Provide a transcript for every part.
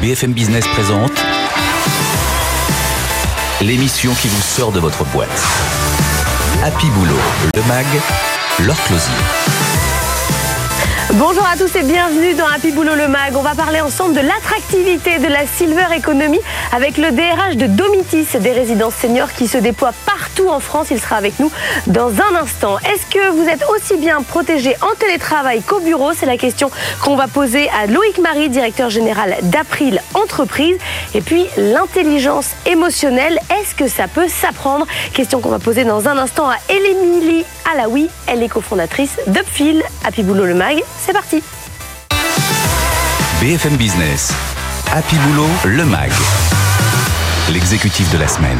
BFM Business présente l'émission qui vous sort de votre boîte. Happy Boulot, le MAG, leur closier. Bonjour à tous et bienvenue dans Happy Boulot le Mag. On va parler ensemble de l'attractivité de la Silver Economy avec le DRH de Domitis, des résidences seniors qui se déploient partout en France. Il sera avec nous dans un instant. Est-ce que vous êtes aussi bien protégé en télétravail qu'au bureau? C'est la question qu'on va poser à Loïc Marie, directeur général d'April Entreprise. Et puis l'intelligence émotionnelle, est-ce que ça peut s'apprendre? Question qu'on va poser dans un instant à Émilie Alaoui. Elle est cofondatrice d'Upfil. Happy Boulot le Mag c'est parti BFM Business, Happy Boulot, le MAG, l'exécutif de la semaine.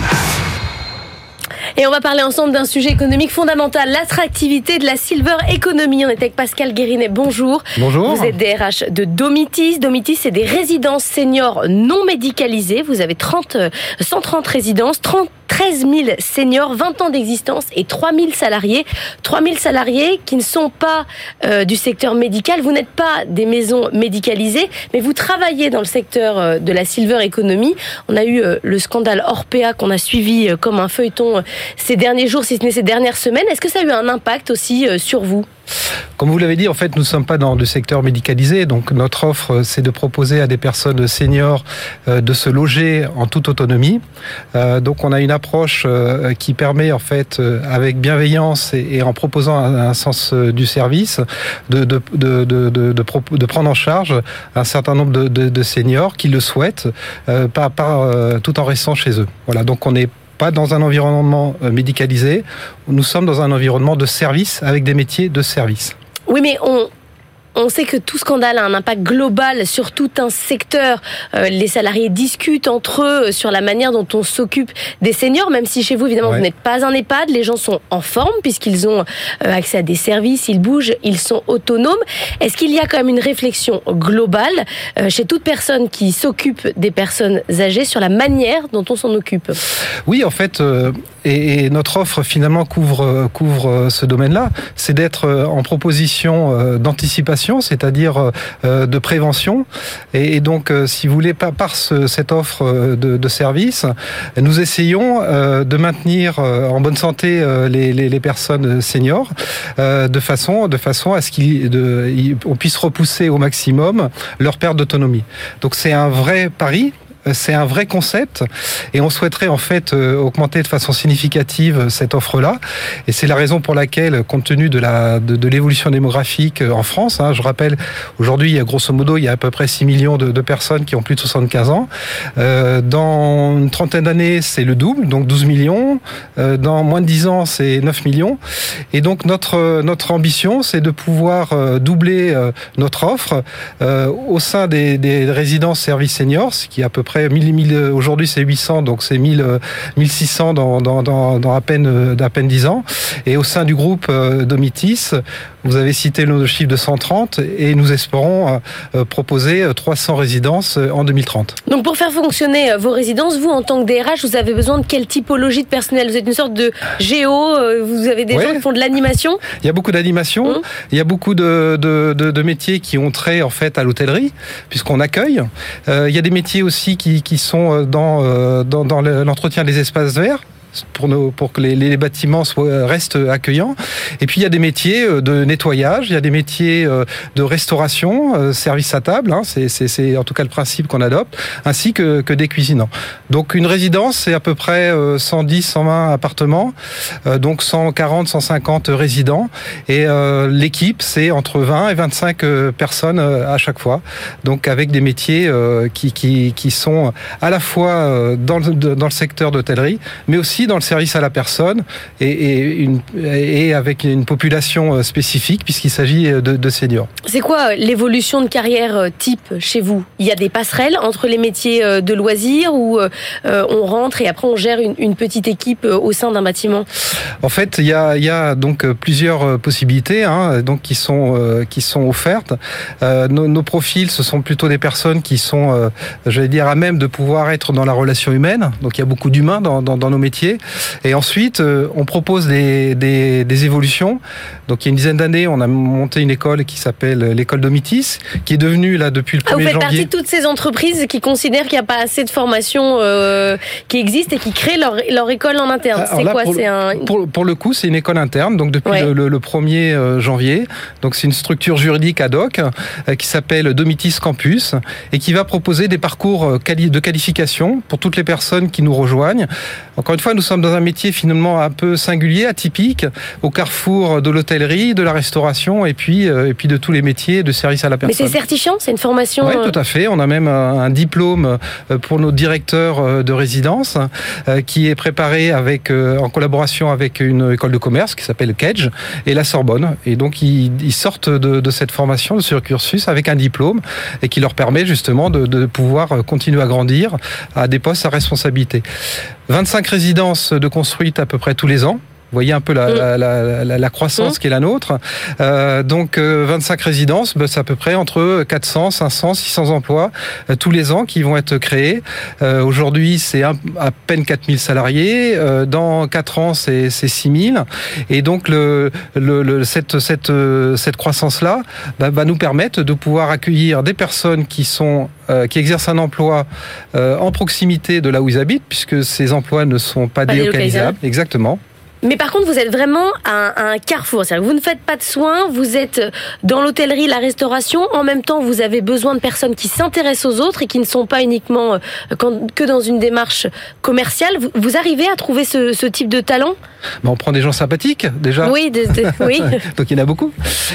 Et on va parler ensemble d'un sujet économique fondamental, l'attractivité de la silver economy. On est avec Pascal Guérinet. Bonjour. Bonjour. Vous êtes DRH de Domitis. Domitis, c'est des résidences seniors non médicalisées. Vous avez 30, 130 résidences, 30 13 000 seniors, 20 ans d'existence et 3 000 salariés. 3 000 salariés qui ne sont pas euh, du secteur médical. Vous n'êtes pas des maisons médicalisées, mais vous travaillez dans le secteur euh, de la silver economy. On a eu euh, le scandale Orpea qu'on a suivi comme un feuilleton ces derniers jours, si ce n'est ces dernières semaines. Est-ce que ça a eu un impact aussi sur vous? Comme vous l'avez dit, en fait, nous ne sommes pas dans le secteur médicalisé. Donc, notre offre, c'est de proposer à des personnes seniors euh, de se loger en toute autonomie. Euh, donc, on a une approche euh, qui permet, en fait, avec bienveillance et en proposant un sens du service, de, prendre en charge un certain nombre de, seniors qui le souhaitent, tout en restant chez eux. Voilà. Donc, on est pas dans un environnement euh, médicalisé, nous sommes dans un environnement de service avec des métiers de service. Oui, mais on, on sait que tout scandale a un impact global sur tout un secteur. Euh, les salariés discutent entre eux sur la manière dont on s'occupe des seniors, même si chez vous, évidemment, vous n'êtes pas un EHPAD. Les gens sont en forme puisqu'ils ont euh, accès à des services, ils bougent, ils sont autonomes. Est-ce qu'il y a quand même une réflexion globale euh, chez toute personne qui s'occupe des personnes âgées sur la manière dont on s'en occupe? Oui, en fait, et, notre offre finalement couvre, couvre ce domaine-là, c'est d'être en proposition d'anticipation c'est-à-dire euh, de prévention. Et, donc, euh, si vous voulez, par, par cette offre de, de service, nous essayons euh, de maintenir en bonne santé les, les, personnes seniors de façon de façon à ce qu'on puisse repousser au maximum leur perte d'autonomie. Donc c'est un vrai pari c'est un vrai concept et on souhaiterait en fait euh, augmenter de façon significative cette offre-là. Et c'est la raison pour laquelle, compte tenu de l'évolution démographique euh, en France, hein, je rappelle aujourd'hui, grosso modo, il y a à peu près 6 millions de, personnes qui ont plus de 75 ans. Euh, dans une trentaine d'années, c'est le double, donc 12 millions. Euh, dans moins de 10 ans, c'est 9 millions. Et donc notre ambition, c'est de pouvoir euh, doubler notre offre au sein des, des résidences services seniors, ce qui est à peu près aujourd'hui c'est 800, donc c'est 1000, 1600 dans, dans, à peine, d'à peine 10 ans. Et au sein du groupe euh, Domitis, vous avez cité le chiffre de 130 et nous espérons euh, proposer 300 résidences euh, en 2030. Donc pour faire fonctionner vos résidences, vous en tant que DRH, vous avez besoin de quelle typologie de personnel? Vous êtes une sorte de géo, vous avez des gens qui font de l'animation? Il y a beaucoup d'animation, mmh. il y a beaucoup de, de, de, métiers qui ont trait en fait à l'hôtellerie, puisqu'on accueille. il y a des métiers aussi qui, qui sont euh, dans, euh, dans, dans l'entretien des espaces verts pour, que les, bâtiments soient, restent accueillants. Et puis il y a des métiers euh, de nettoyage, il y a des métiers euh, de restauration, euh, service à table, hein, c'est en tout cas le principe qu'on adopte, ainsi que, des cuisinants. Donc une résidence, c'est à peu près 110, 120 appartements, donc 140, 150 résidents. Et l'équipe, c'est entre 20 et 25 personnes à chaque fois. Donc avec des métiers qui sont à la fois dans le, dans le secteur d'hôtellerie, mais aussi dans le service à la personne et, et, une, et avec une population euh, spécifique puisqu'il s'agit euh, de, de seniors. C'est quoi euh, l'évolution de carrière type chez vous? Il y a des passerelles entre les métiers de loisirs où on rentre et après on gère une, une petite équipe au sein d'un bâtiment? En fait, il y a, il y a donc plusieurs possibilités hein, donc qui sont qui sont offertes. nos, nos, profils, ce sont plutôt des personnes qui sont, j'allais dire, à même de pouvoir être dans la relation humaine. Donc il y a beaucoup d'humains dans, dans, dans nos métiers. Et ensuite, euh, on propose des, évolutions Donc il y a une dizaine d'années, on a monté une école qui s'appelle l'école Domitis, qui est devenue là depuis le 1er ah, vous faites janvier. partie de toutes ces entreprises qui considèrent qu'il n'y a pas assez de formation euh, qui existe et qui créent leur, leur école en interne. Alors C'est quoi pour, un. pour, pour le coup, c'est une école interne, donc depuis Ouais. le, le- le 1er euh, janvier. Donc c'est une structure juridique ad hoc euh, qui s'appelle Domitis Campus et qui va proposer des parcours de qualification pour toutes les personnes qui nous rejoignent. Encore une fois, nous sommes dans un métier finalement un peu singulier, atypique, au carrefour de l'hôtellerie, de la restauration et puis euh, et puis de tous les métiers de service à la Mais c'est personne. certifiant, c'est une formation. Oui, euh, tout à fait. On a même un, un diplôme euh, pour nos directeurs de résidence euh, qui est préparé avec, euh, en collaboration avec une école de commerce qui s'appelle Kedge et la Sorbonne. Et donc, ils, ils sortent de, de cette formation, de ce cursus, avec un diplôme et qui leur permet justement de, de pouvoir continuer à grandir à des postes à responsabilité. 25 résidences de construites à peu près tous les ans. Vous voyez un peu la, Mm. la, la, la- la croissance Mm. qui est la nôtre. Euh, donc euh, 25 résidences, ben, c'est à peu près entre 400, 500, 600 emplois euh, tous les ans qui vont être créés. Euh, Aujourd'hui, c'est à peine 4000 salariés. Euh, dans 4 ans, c'est c'est 6000. Et donc le, le, le- cette, cette, cette croissance-là ben, va nous permettre de pouvoir accueillir des personnes qui sont qui exercent un emploi en proximité de là où ils habitent, puisque ces emplois ne sont pas, Pas délocalisables. Exactement. Mais par contre, vous êtes vraiment à un, carrefour. C'est-à-dire que vous ne faites pas de soins, vous êtes dans l'hôtellerie, la restauration. En même temps, vous avez besoin de personnes qui s'intéressent aux autres et qui ne sont pas uniquement euh, que dans une démarche commerciale. Vous, arrivez à trouver ce, ce type de talent? Ben, on prend des gens sympathiques déjà. Oui, de- de- oui. Donc il y en a beaucoup.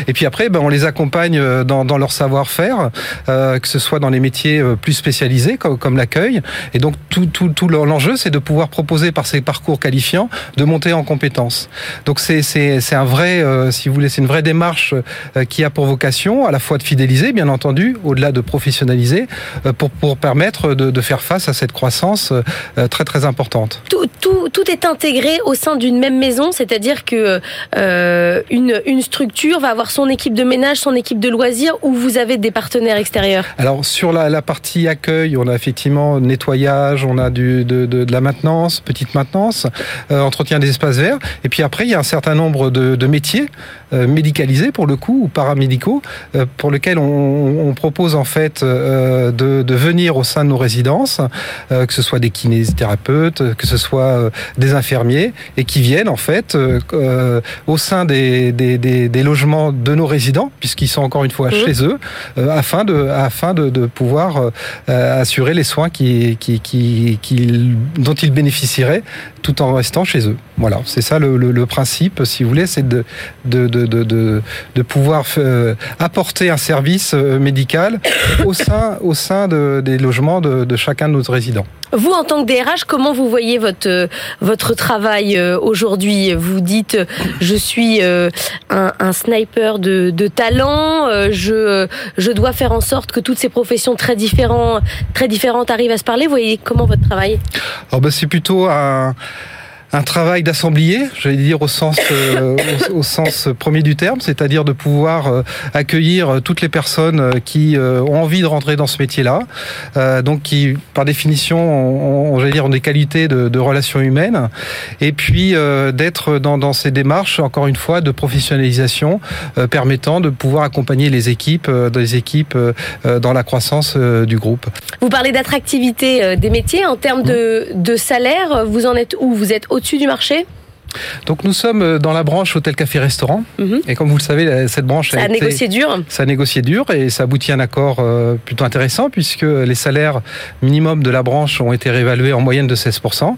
Et puis après, ben, on les accompagne euh, dans, dans leur savoir-faire, euh, que ce soit dans les métiers euh, plus spécialisés comme, comme l'accueil. Et donc tout, tout, tout l'enjeu, c'est de pouvoir proposer par ces parcours qualifiants de monter en compétences. Donc c'est un vrai, euh, si vous voulez, c'est une vraie démarche euh, qui a pour vocation à la fois de fidéliser, bien entendu, au-delà de professionnaliser, euh, pour pour permettre de, de faire face à cette croissance très très importante. Tout, tout, tout est intégré au sein d'une même maison, c'est-à-dire que euh, une, une structure va avoir son équipe de ménage, son équipe de loisirs, ou vous avez des partenaires extérieurs? Alors sur la, la partie accueil, on a effectivement nettoyage, on a du, de, de, de la maintenance, petite maintenance, euh, entretien des espaces verts. Et puis après, il y a un certain nombre de, de métiers euh, médicalisés pour le coup ou paramédicaux euh, pour lesquels on, on propose en fait euh, de, de venir au sein de nos résidences, que ce soit des kinésithérapeutes, que ce soit des infirmiers, et qui viennent en fait au sein des, des, des, des logements de nos résidents, puisqu'ils sont encore une fois Mhm. chez eux, afin de afin de, de pouvoir assurer les soins qui, qui, qui, qui- dont ils bénéficieraient tout en restant chez eux. Voilà, c'est ça le, le, le principe, si vous voulez, c'est de, de, de, de, pouvoir euh, apporter un service euh, médical au sein, au sein de, des logements de, de chacun de nos résidents. Vous, en tant que DRH, comment vous voyez votre euh, votre travail aujourd'hui? Vous dites, je suis un, un sniper de, de talent. Je je dois faire en sorte que toutes ces professions très différentes très différentes arrivent à se parler. Vous voyez comment votre travail? Alors ben, c'est plutôt un, un travail d'assemblier, j'allais dire au sens, euh, au, au sens premier du terme, c'est-à-dire de pouvoir euh, accueillir toutes les personnes euh, qui ont envie de rentrer dans ce métier-là, donc qui, par définition, ont, ont, dire, ont des qualités de, relations humaines, et puis d'être dans, ces démarches, encore une fois, de professionnalisation, permettant de pouvoir accompagner les équipes, des équipes dans la croissance du groupe. Vous parlez d'attractivité des métiers en termes de, de salaire. Vous en êtes où? Vous êtes au-dessus du marché Donc nous sommes dans la branche hôtel, café, restaurant, Mhm. et comme vous le savez, cette branche Ça a été- négocié dur. ça a négocié dur et ça aboutit à un accord euh, plutôt intéressant puisque les salaires minimums de la branche ont été réévalués en moyenne de 16%.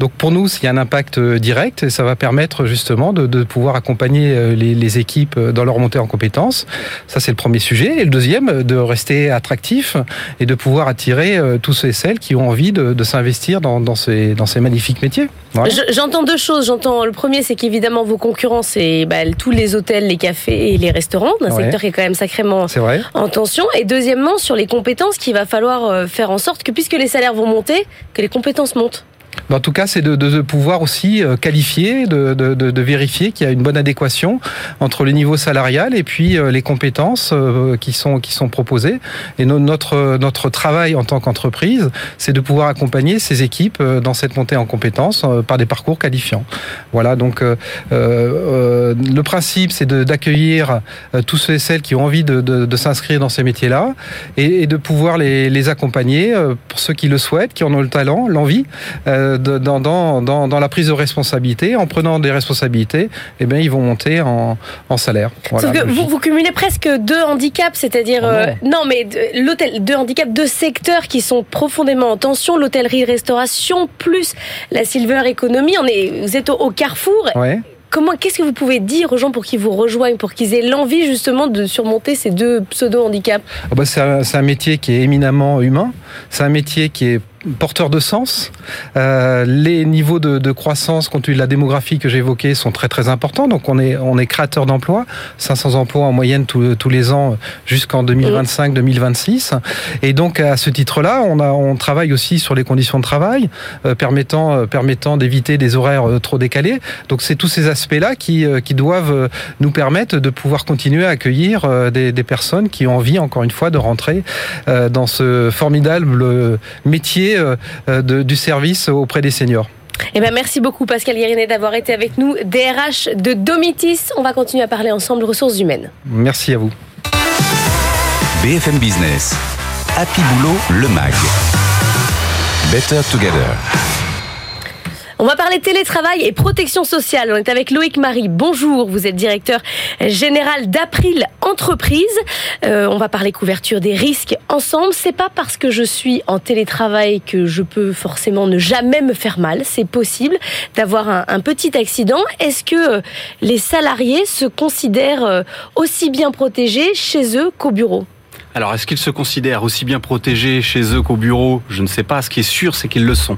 Donc pour nous, il y a un impact euh, direct et ça va permettre justement de, de pouvoir accompagner euh, les, les équipes dans leur montée en compétences. Ça, c'est le premier sujet. Et le deuxième, de rester attractif et de pouvoir attirer euh, tous ceux et celles qui ont envie de, de s'investir dans, dans, ces, dans ces magnifiques métiers. Voilà. J'entends deux choses. J'entends le premier, c'est qu'évidemment vos concurrents, c'est bah, tous les hôtels, les cafés et les restaurants, un Ouais. secteur qui est quand même sacrément vrai en tension. Et deuxièmement, sur les compétences, qu'il va falloir euh, faire en sorte que, puisque les salaires vont monter, que les compétences montent. En tout cas, c'est de, pouvoir aussi euh, qualifier, de, vérifier qu'il y a une bonne adéquation entre le niveau salarial et puis euh, les compétences euh, qui sont qui sont proposées. Et notre notre travail en tant qu'entreprise, c'est de pouvoir accompagner ces équipes dans cette montée en compétences par des parcours qualifiants. Voilà. Donc le principe, c'est d'accueillir tous ceux et celles qui ont envie de, s'inscrire dans ces métiers-là et, de pouvoir les, les accompagner pour ceux qui le souhaitent, qui en ont le talent, l'envie dans, dans, dans, la prise de responsabilité. En prenant des responsabilités, eh bien, ils vont monter en, en salaire. Sauf que vous, vous, cumulez presque deux handicaps, c'est-à-dire oh euh, non. mais l'hôtel, deux handicaps, deux secteurs qui sont profondément en tension, l'hôtellerie-restauration plus la silver economy. On est, vous êtes au, carrefour. Ouais. Comment, qu'est-ce que vous pouvez dire aux gens pour qu'ils vous rejoignent, pour qu'ils aient l'envie justement de surmonter ces deux pseudo-handicaps? Ah bah, c'est, un, métier qui est éminemment humain. C'est un métier qui est porteur de sens. Euh, les niveaux de, de, croissance, compte tenu de la démographie que j'ai évoquée, sont très très importants. Donc on est on est créateur d'emplois, 500 emplois en moyenne tous, les ans jusqu'en 2025-2026. Et donc à ce titre-là, on on travaille aussi sur les conditions de travail, euh, permettant euh, permettant d'éviter des horaires euh, trop décalés. Donc c'est tous ces aspects-là qui euh, qui doivent nous permettre de pouvoir continuer à accueillir des, des personnes qui ont envie, encore une fois, de rentrer dans ce formidable métier euh, euh, du service auprès des seniors. Eh ben merci beaucoup Pascal Guérinet d'avoir été avec nous, DRH de Domitis. On va continuer à parler ensemble ressources humaines. Merci à vous. BFM Business, Happy Boulot, le MAG. Better Together. On va parler télétravail et protection sociale. On est avec Loïc Marie. Bonjour, vous êtes directeur général d'April Entreprise. Euh, on va parler couverture des risques ensemble. C'est pas parce que je suis en télétravail que je peux forcément ne jamais me faire mal. C'est possible d'avoir un, petit accident. Est-ce que euh, les salariés se considèrent euh, aussi bien protégés chez eux qu'au bureau? Alors, est-ce qu'ils se considèrent aussi bien protégés chez eux qu'au bureau? Je ne sais pas. Ce qui est sûr, c'est qu'ils le sont.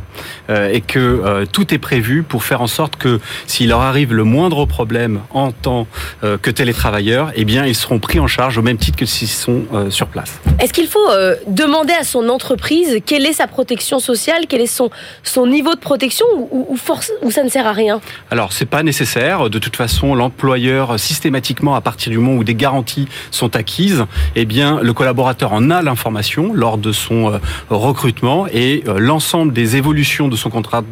Euh, et que euh, tout est prévu pour faire en sorte que s'il leur arrive le moindre problème en tant euh, que télétravailleurs, eh bien, ils seront pris en charge au même titre que s'ils sont sur place. Est-ce qu'il faut demander à son entreprise quelle est sa protection sociale, quel est son, son niveau de protection ou, ou, force, ou ça ne sert à rien? Alors, c'est pas nécessaire. De toute façon, l'employeur, systématiquement, à partir du moment où des garanties sont acquises, eh bien, le collaborateur en a l'information lors de son euh, recrutement et euh, l'ensemble des évolutions de son contrat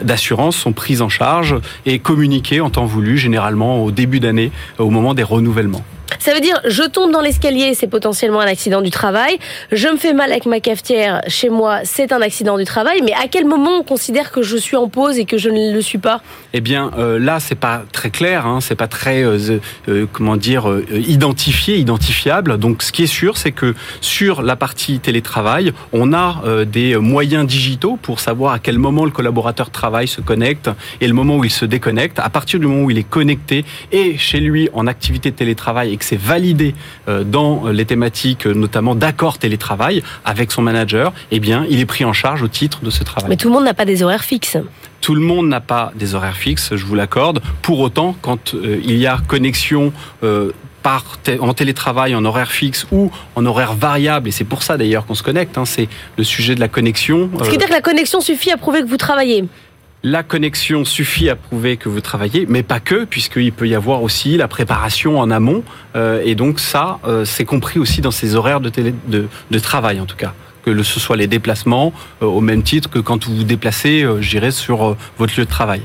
d'assurance sont prises en charge et communiquées en temps voulu, généralement au début d'année, au moment des renouvellements. Ça veut dire, je tombe dans l'escalier, c'est potentiellement un accident du travail. Je me fais mal avec ma cafetière chez moi, c'est un accident du travail. Mais à quel moment on considère que je suis en pause et que je ne le suis pas? Eh bien, euh, là, c'est pas très clair, hein, c'est pas très, euh, euh, comment dire, identifié, identifiable. Donc, ce qui est sûr, c'est que sur la partie télétravail, on a des moyens digitaux pour savoir à quel moment le collaborateur travaille, se connecte et le moment où il se déconnecte. À partir du moment où il est connecté et chez lui en activité de télétravail et que c'est validé euh, dans les thématiques euh, notamment d'accord télétravail avec son manager, eh bien, il est pris en charge au titre de ce travail. Mais tout le monde n'a pas des horaires fixes. Tout le monde n'a pas des horaires fixes, je vous l'accorde. Pour autant, quand euh, il y a connexion en télétravail, en horaire fixe ou en horaire variable, et c'est pour ça d'ailleurs qu'on se connecte, hein, c'est le sujet de la connexion. Ce qui veut dire que la connexion suffit à prouver que vous travaillez la connexion suffit à prouver que vous travaillez, mais pas que, puisqu'il peut y avoir aussi la préparation en amont. Euh, et donc ça, euh, c'est compris aussi dans ces horaires de, travail, en tout cas. Que ce soit les déplacements, euh, au même titre que quand vous vous déplacez, j'irai sur votre lieu de travail.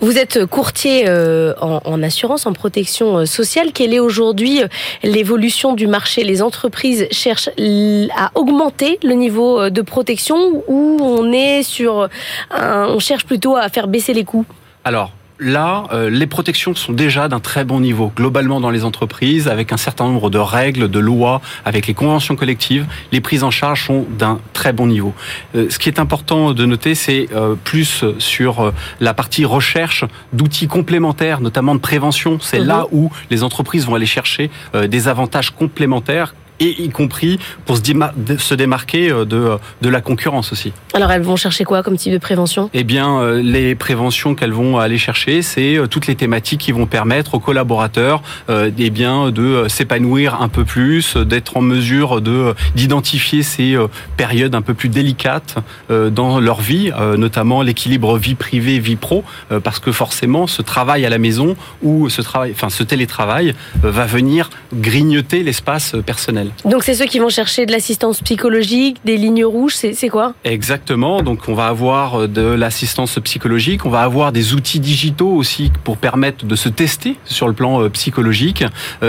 Vous êtes courtier euh, en, assurance, en protection euh, sociale. Quelle est aujourd'hui euh, l'évolution du marché? Les entreprises cherchent à augmenter le niveau de protection ou on est sur, on cherche plutôt à faire baisser les coûts? Alors, là, euh, les protections sont déjà d'un très bon niveau. Globalement dans les entreprises, avec un certain nombre de règles, de lois, avec les conventions collectives, les prises en charge sont d'un très bon niveau. Euh, ce qui est important de noter, c'est euh, plus sur la partie recherche d'outils complémentaires, notamment de prévention. C'est mhm. là où les entreprises vont aller chercher des avantages complémentaires et y compris pour se, se démarquer de, de la concurrence aussi. Alors elles vont chercher quoi comme type de prévention? Eh bien, les préventions qu'elles vont aller chercher, c'est toutes les thématiques qui vont permettre aux collaborateurs eh bien, de s'épanouir un peu plus, d'être en mesure de d'identifier ces périodes un peu plus délicates dans leur vie, notamment l'équilibre vie privée vie pro, parce que forcément ce travail à la maison ou ce travail, enfin ce télétravail va venir grignoter l'espace personnel. Donc c'est ceux qui vont chercher de l'assistance psychologique, des lignes rouges, c'est quoi? Exactement. Donc on va avoir de l'assistance psychologique, on va avoir des outils digitaux aussi pour permettre de se tester sur le plan psychologique.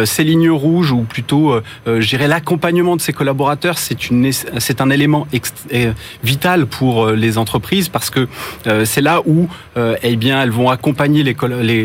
Ces lignes rouges ou plutôt, dirais l'accompagnement de ses collaborateurs, c'est un élément vital pour les entreprises parce que c'est là où, eh bien, elles vont accompagner les,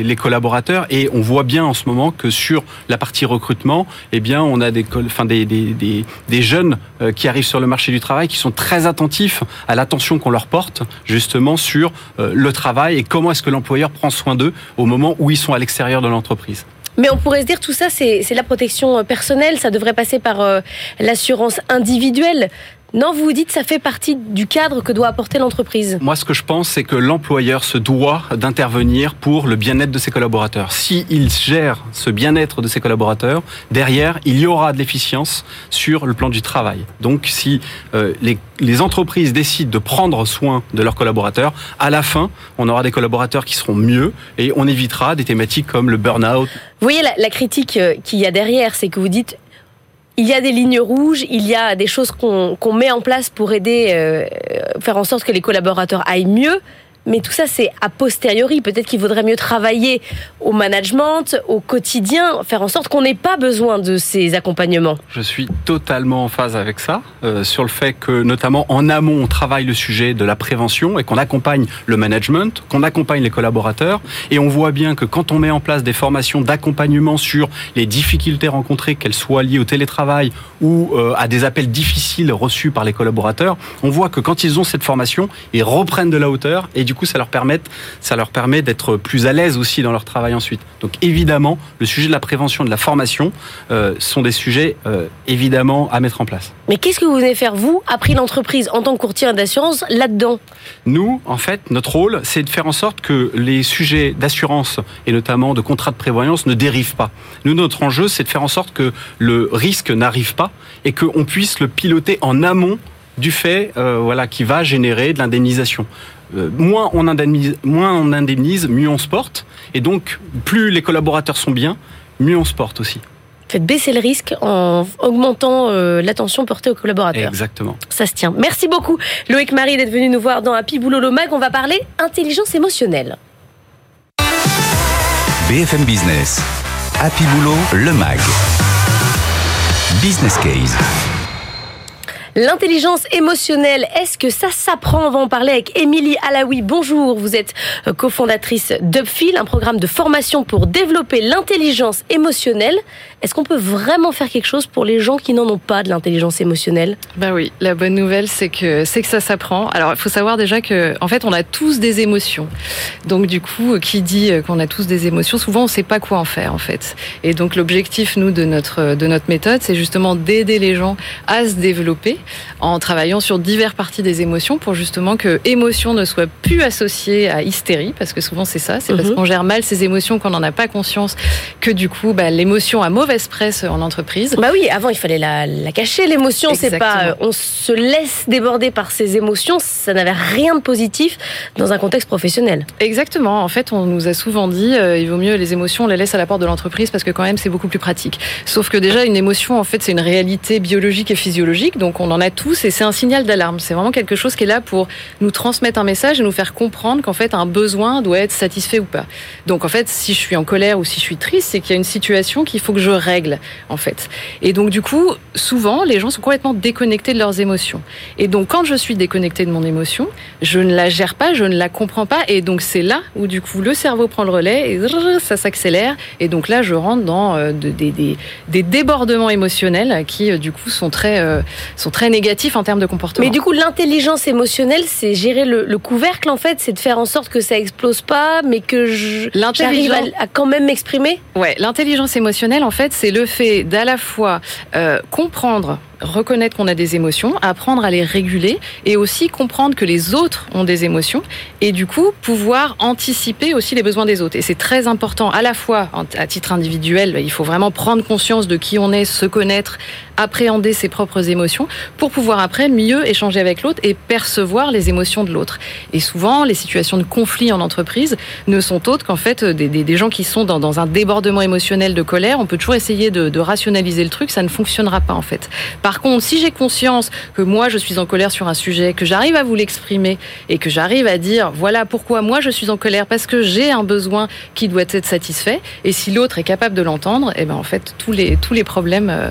les, collaborateurs et on voit bien en ce moment que sur la partie recrutement, eh bien, on a des, enfin, des, des, des, jeunes euh, qui arrivent sur le marché du travail qui sont très attentifs à l'attention qu'on leur porte justement sur euh, le travail et comment est-ce que l'employeur prend soin d'eux au moment où ils sont à l'extérieur de l'entreprise. Mais on pourrait se dire tout ça, c'est la protection euh, personnelle, ça devrait passer par l'assurance individuelle. Non, vous vous dites ça fait partie du cadre que doit apporter l'entreprise. Moi, ce que je pense, c'est que l'employeur se doit d'intervenir pour le bien-être de ses collaborateurs. S'il gère ce bien-être de ses collaborateurs, derrière, il y aura de l'efficience sur le plan du travail. Donc, si euh, les, les, entreprises décident de prendre soin de leurs collaborateurs, à la fin, on aura des collaborateurs qui seront mieux et on évitera des thématiques comme le burn-out. Vous voyez la, la critique euh, qu'il y a derrière, c'est que vous dites il y a des lignes rouges, il y a des choses qu'on met en place pour aider, euh, faire en sorte que les collaborateurs aillent mieux. Mais tout ça, c'est a posteriori. Peut-être qu'il vaudrait mieux travailler au management, au quotidien, faire en sorte qu'on n'ait pas besoin de ces accompagnements. Je suis totalement en phase avec ça, euh, sur le fait que, notamment en amont, on travaille le sujet de la prévention et qu'on accompagne le management, qu'on accompagne les collaborateurs. Et on voit bien que quand on met en place des formations d'accompagnement sur les difficultés rencontrées, qu'elles soient liées au télétravail ou euh, à des appels difficiles reçus par les collaborateurs, on voit que quand ils ont cette formation, ils reprennent de la hauteur et du coup, ça leur permet, ça leur permet d'être plus à l'aise aussi dans leur travail ensuite. Donc évidemment, le sujet de la prévention, de la formation, euh, sont des sujets euh, évidemment à mettre en place. Mais qu'est-ce que vous venez faire vous, après l'entreprise, en tant que courtier d'assurance, là-dedans? Nous, en fait, notre rôle, c'est de faire en sorte que les sujets d'assurance et notamment de contrats de prévoyance ne dérivent pas. Nous, notre enjeu, c'est de faire en sorte que le risque n'arrive pas et qu'on puisse le piloter en amont du fait euh, voilà qui va générer de l'indemnisation. Euh, moins on indemnise, moins on indemnise, mieux on se porte. Et donc, plus les collaborateurs sont bien, mieux on se porte aussi. Faites baisser le risque en augmentant euh, l'attention portée aux collaborateurs. Exactement. Ça se tient. Merci beaucoup, Loïc Marie, d'être venu nous voir dans Happy Boulot le Mag. On va parler intelligence émotionnelle. BFM Business. Happy Boulot, le MAG. Business Case. L'intelligence émotionnelle, est-ce que ça s'apprend On va en parler avec Émilie Alaoui. Bonjour, vous êtes euh, cofondatrice d'Upfil, un programme de formation pour développer l'intelligence émotionnelle. Est-ce qu'on peut vraiment faire quelque chose pour les gens qui n'en ont pas de l'intelligence émotionnelle? Bah oui, la bonne nouvelle c'est que c'est que ça s'apprend. Alors il faut savoir déjà que en fait on a tous des émotions. Donc du coup, qui dit qu'on a tous des émotions, souvent on sait pas quoi en faire en fait. Et donc l'objectif nous de notre de notre méthode, c'est justement d'aider les gens à se développer en travaillant sur diverses parties des émotions pour justement que émotion ne soit plus associée à hystérie, parce que souvent c'est ça, c'est parce mhm. qu'on gère mal ses émotions qu'on n'en a pas conscience que du coup bah, l'émotion a mauvaise presse en entreprise. Bah oui, avant il fallait la, cacher l'émotion, c'est pas euh, on se laisse déborder par ses émotions, ça n'avait rien de positif dans un contexte professionnel. Exactement, en fait on nous a souvent dit euh, il vaut mieux les émotions on les laisse à la porte de l'entreprise parce que quand même c'est beaucoup plus pratique. Sauf que déjà une émotion en fait c'est une réalité biologique et physiologique, donc on en a tous et c'est un signal d'alarme. C'est vraiment quelque chose qui est là pour nous transmettre un message et nous faire comprendre qu'en fait un besoin doit être satisfait ou pas. Donc en fait, si je suis en colère ou si je suis triste, c'est qu'il y a une situation qu'il faut que je règle en fait. Et donc du coup, souvent les gens sont complètement déconnectés de leurs émotions. Et donc quand je suis déconnecté de mon émotion, je ne la gère pas, je ne la comprends pas et donc c'est là où du coup le cerveau prend le relais et ça s'accélère et donc là je rentre dans euh, des, des, débordements émotionnels qui euh, du coup sont très euh, sont très négatifs en termes de comportement. Mais du coup, l'intelligence émotionnelle, c'est gérer le, couvercle, en fait, c'est de faire en sorte que ça explose pas, mais que j'arrive à, à, quand même m'exprimer Ouais, l'intelligence émotionnelle, en fait, c'est le fait d'à la fois euh, comprendre reconnaître qu'on a des émotions, apprendre à les réguler et aussi comprendre que les autres ont des émotions et du coup pouvoir anticiper aussi les besoins des autres. Et c'est très important à la fois à titre individuel, il faut vraiment prendre conscience de qui on est, se connaître, appréhender ses propres émotions pour pouvoir après mieux échanger avec l'autre et percevoir les émotions de l'autre. Et souvent, les situations de conflit en entreprise ne sont autres qu'en fait des, des, des, gens qui sont dans, dans, un débordement émotionnel de colère. On peut toujours essayer de rationaliser le truc, ça ne fonctionnera pas en fait. Par contre, si j'ai conscience que moi je suis en colère sur un sujet, que j'arrive à vous l'exprimer et que j'arrive à dire voilà pourquoi moi je suis en colère parce que j'ai un besoin qui doit être satisfait et si l'autre est capable de l'entendre, et eh ben en fait tous les tous les problèmes euh,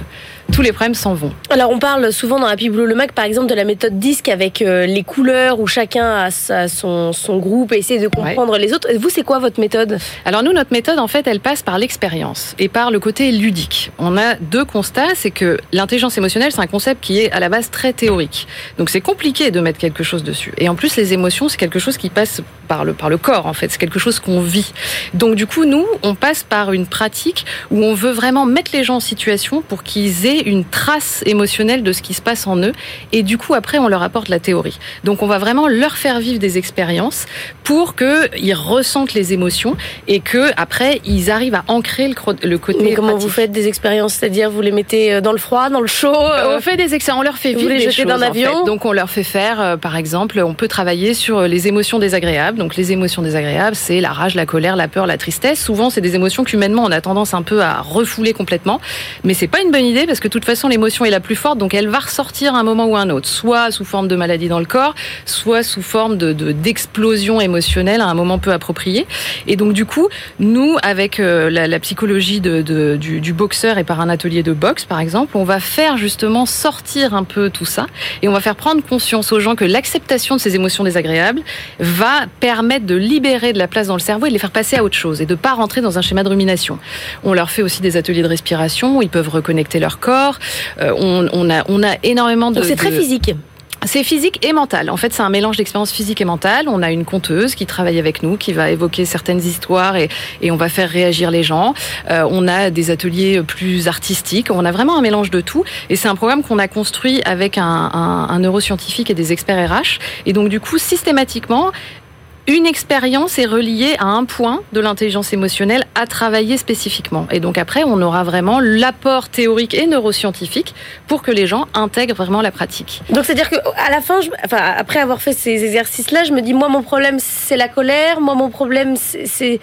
tous les problèmes s'en vont. Alors on parle souvent dans Happy Blue le Mac par exemple de la méthode disque avec euh, les couleurs où chacun a sa, son, son, groupe et essaie de comprendre ouais. les autres. Vous c'est quoi votre méthode? Alors nous notre méthode en fait elle passe par l'expérience et par le côté ludique. On a deux constats, c'est que l'intelligence émotionnelle c'est un concept qui est à la base très théorique. Donc c'est compliqué de mettre quelque chose dessus. Et en plus les émotions c'est quelque chose qui passe par le par le corps en fait, c'est quelque chose qu'on vit. Donc du coup nous on passe par une pratique où on veut vraiment mettre les gens en situation pour qu'ils aient une trace émotionnelle de ce qui se passe en eux et du coup après on leur apporte la théorie. Donc on va vraiment leur faire vivre des expériences pour que ils ressentent les émotions et que après ils arrivent à ancrer le, le côté Mais comment pratique. vous faites des expériences? C'est-à-dire vous les mettez dans le froid, dans le chaud euh... On fait des expériences, on leur fait vivre les des choses, d'un avion. En fait. Donc on leur fait faire euh, par exemple, on peut travailler sur les émotions désagréables. Donc les émotions désagréables, c'est la rage, la colère, la peur, la tristesse. Souvent c'est des émotions qu'humainement on a tendance un peu à refouler complètement, mais c'est pas une bonne idée parce que de toute façon l'émotion est la plus forte, donc elle va ressortir à un moment ou à un autre, soit sous forme de maladie dans le corps, soit sous forme de d'explosion émotionnelle à un moment peu approprié. Et donc du coup, nous avec euh, la, psychologie du, boxeur et par un atelier de boxe par exemple, on va faire justement sortir un peu tout ça et on va faire prendre conscience aux gens que l'acceptation de ces émotions désagréables va permettre de libérer de la place dans le cerveau et de les faire passer à autre chose et de pas rentrer dans un schéma de rumination. On leur fait aussi des ateliers de respiration où ils peuvent reconnecter leur corps. Euh, on, on, a, on a énormément de. C'est très de... physique. C'est physique et mental. En fait, c'est un mélange d'expérience physique et mentale. On a une conteuse qui travaille avec nous, qui va évoquer certaines histoires et, et on va faire réagir les gens. Euh, on a des ateliers plus artistiques. On a vraiment un mélange de tout. Et c'est un programme qu'on a construit avec un, un, un neuroscientifique et des experts RH. Et donc, du coup, systématiquement, une expérience est reliée à un point de l'intelligence émotionnelle à travailler spécifiquement. Et donc après, on aura vraiment l'apport théorique et neuroscientifique pour que les gens intègrent vraiment la pratique. Donc c'est-à-dire que à la fin, je, enfin après avoir fait ces exercices-là, je me dis moi mon problème c'est la colère, moi mon problème c'est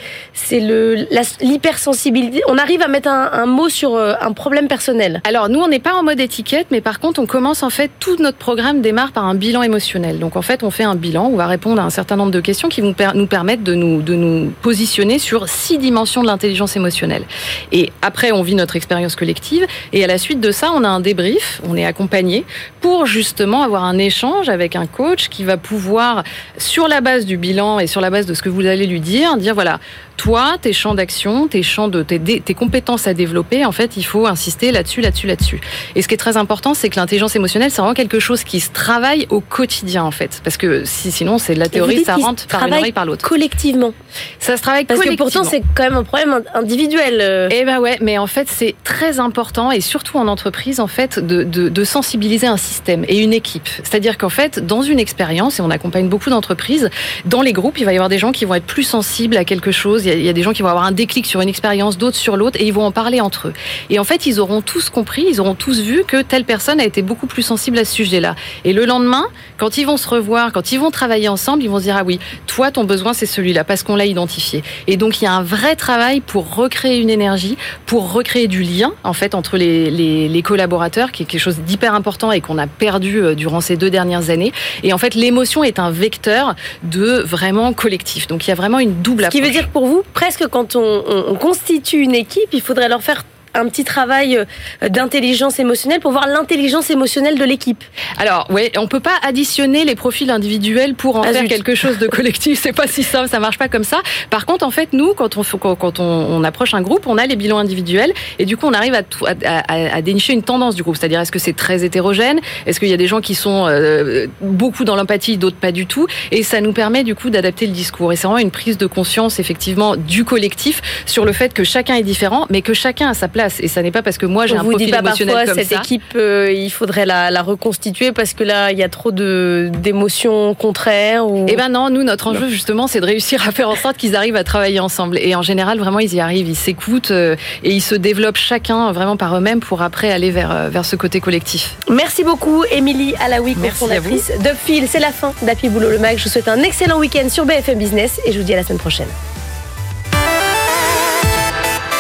l'hypersensibilité. On arrive à mettre un, un, mot sur euh, un problème personnel. Alors nous on n'est pas en mode étiquette, mais par contre on commence en fait tout notre programme démarre par un bilan émotionnel. Donc en fait on fait un bilan, on va répondre à un certain nombre de questions qui vont nous permettre de nous, de nous positionner sur six dimensions de l'intelligence émotionnelle. Et après, on vit notre expérience collective. Et à la suite de ça, on a un débrief, on est accompagné pour justement avoir un échange avec un coach qui va pouvoir, sur la base du bilan et sur la base de ce que vous allez lui dire, dire voilà, toi, tes champs d'action, tes champs de tes, tes, compétences à développer, en fait, il faut insister là-dessus, là-dessus, là-dessus. Et ce qui est très important, c'est que l'intelligence émotionnelle, c'est vraiment quelque chose qui se travaille au quotidien, en fait. Parce que si, sinon, c'est de la théorie, ça rentre par une oreille par l'autre. Collectivement. Ça se travaille Parce collectivement. que pourtant, c'est quand même un problème individuel. Eh ben ouais, mais en fait, c'est très important, et surtout en entreprise, en fait, de, de, de sensibiliser un système et une équipe. C'est-à-dire qu'en fait, dans une expérience, et on accompagne beaucoup d'entreprises, dans les groupes, il va y avoir des gens qui vont être plus sensibles à quelque chose. Il y a des gens qui vont avoir un déclic sur une expérience, d'autres sur l'autre, et ils vont en parler entre eux. Et en fait, ils auront tous compris, ils auront tous vu que telle personne a été beaucoup plus sensible à ce sujet-là. Et le lendemain, quand ils vont se revoir, quand ils vont travailler ensemble, ils vont se dire ah oui, toi ton besoin c'est celui-là parce qu'on l'a identifié. Et donc il y a un vrai travail pour recréer une énergie, pour recréer du lien en fait entre les, les, les collaborateurs, qui est quelque chose d'hyper important et qu'on a perdu euh, durant ces deux dernières années. Et en fait, l'émotion est un vecteur de vraiment collectif. Donc il y a vraiment une double Ce approche. qui veut dire pour vous, presque quand on, on, on constitue une équipe, il faudrait leur faire un petit travail euh, d'intelligence émotionnelle pour voir l'intelligence émotionnelle de l'équipe. Alors, oui, on peut pas additionner les profils individuels pour en Ah, faire zut. quelque chose de collectif. C'est pas si simple, ça marche pas comme ça. Par contre, en fait, nous, quand on quand quand on, on approche un groupe, on a les bilans individuels et du coup, on arrive à dénicher une tendance du groupe. C'est-à-dire, est-ce que c'est très hétérogène? Est-ce qu'il y a des gens qui sont euh, beaucoup dans l'empathie, d'autres pas du tout? Et ça nous permet du coup d'adapter le discours. Et c'est vraiment une prise de conscience, effectivement, du collectif sur le fait que chacun est différent, mais que chacun a sa place place. Et ça n'est pas parce que moi j'ai un vous profil dit pas émotionnel parfois comme cette ça. équipe, euh, il faudrait la, la reconstituer parce que là, il y a trop de d'émotions contraires. Ou... Eh ben non, nous notre enjeu justement, c'est de réussir à faire en sorte qu'ils arrivent à travailler ensemble. Et en général, vraiment, ils y arrivent, ils s'écoutent euh, et ils se développent chacun vraiment par eux-mêmes pour après aller vers euh, vers ce côté collectif. Merci beaucoup, Émilie Alaoui, vous. cofondatrice d'Upfil. C'est la fin d'Happy Boulot le Mag. Je vous souhaite un excellent week-end sur BFM Business et je vous dis à la semaine prochaine.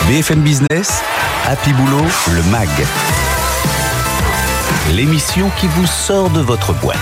BFM Business, Happy Boulot, le MAG. L'émission qui vous sort de votre boîte.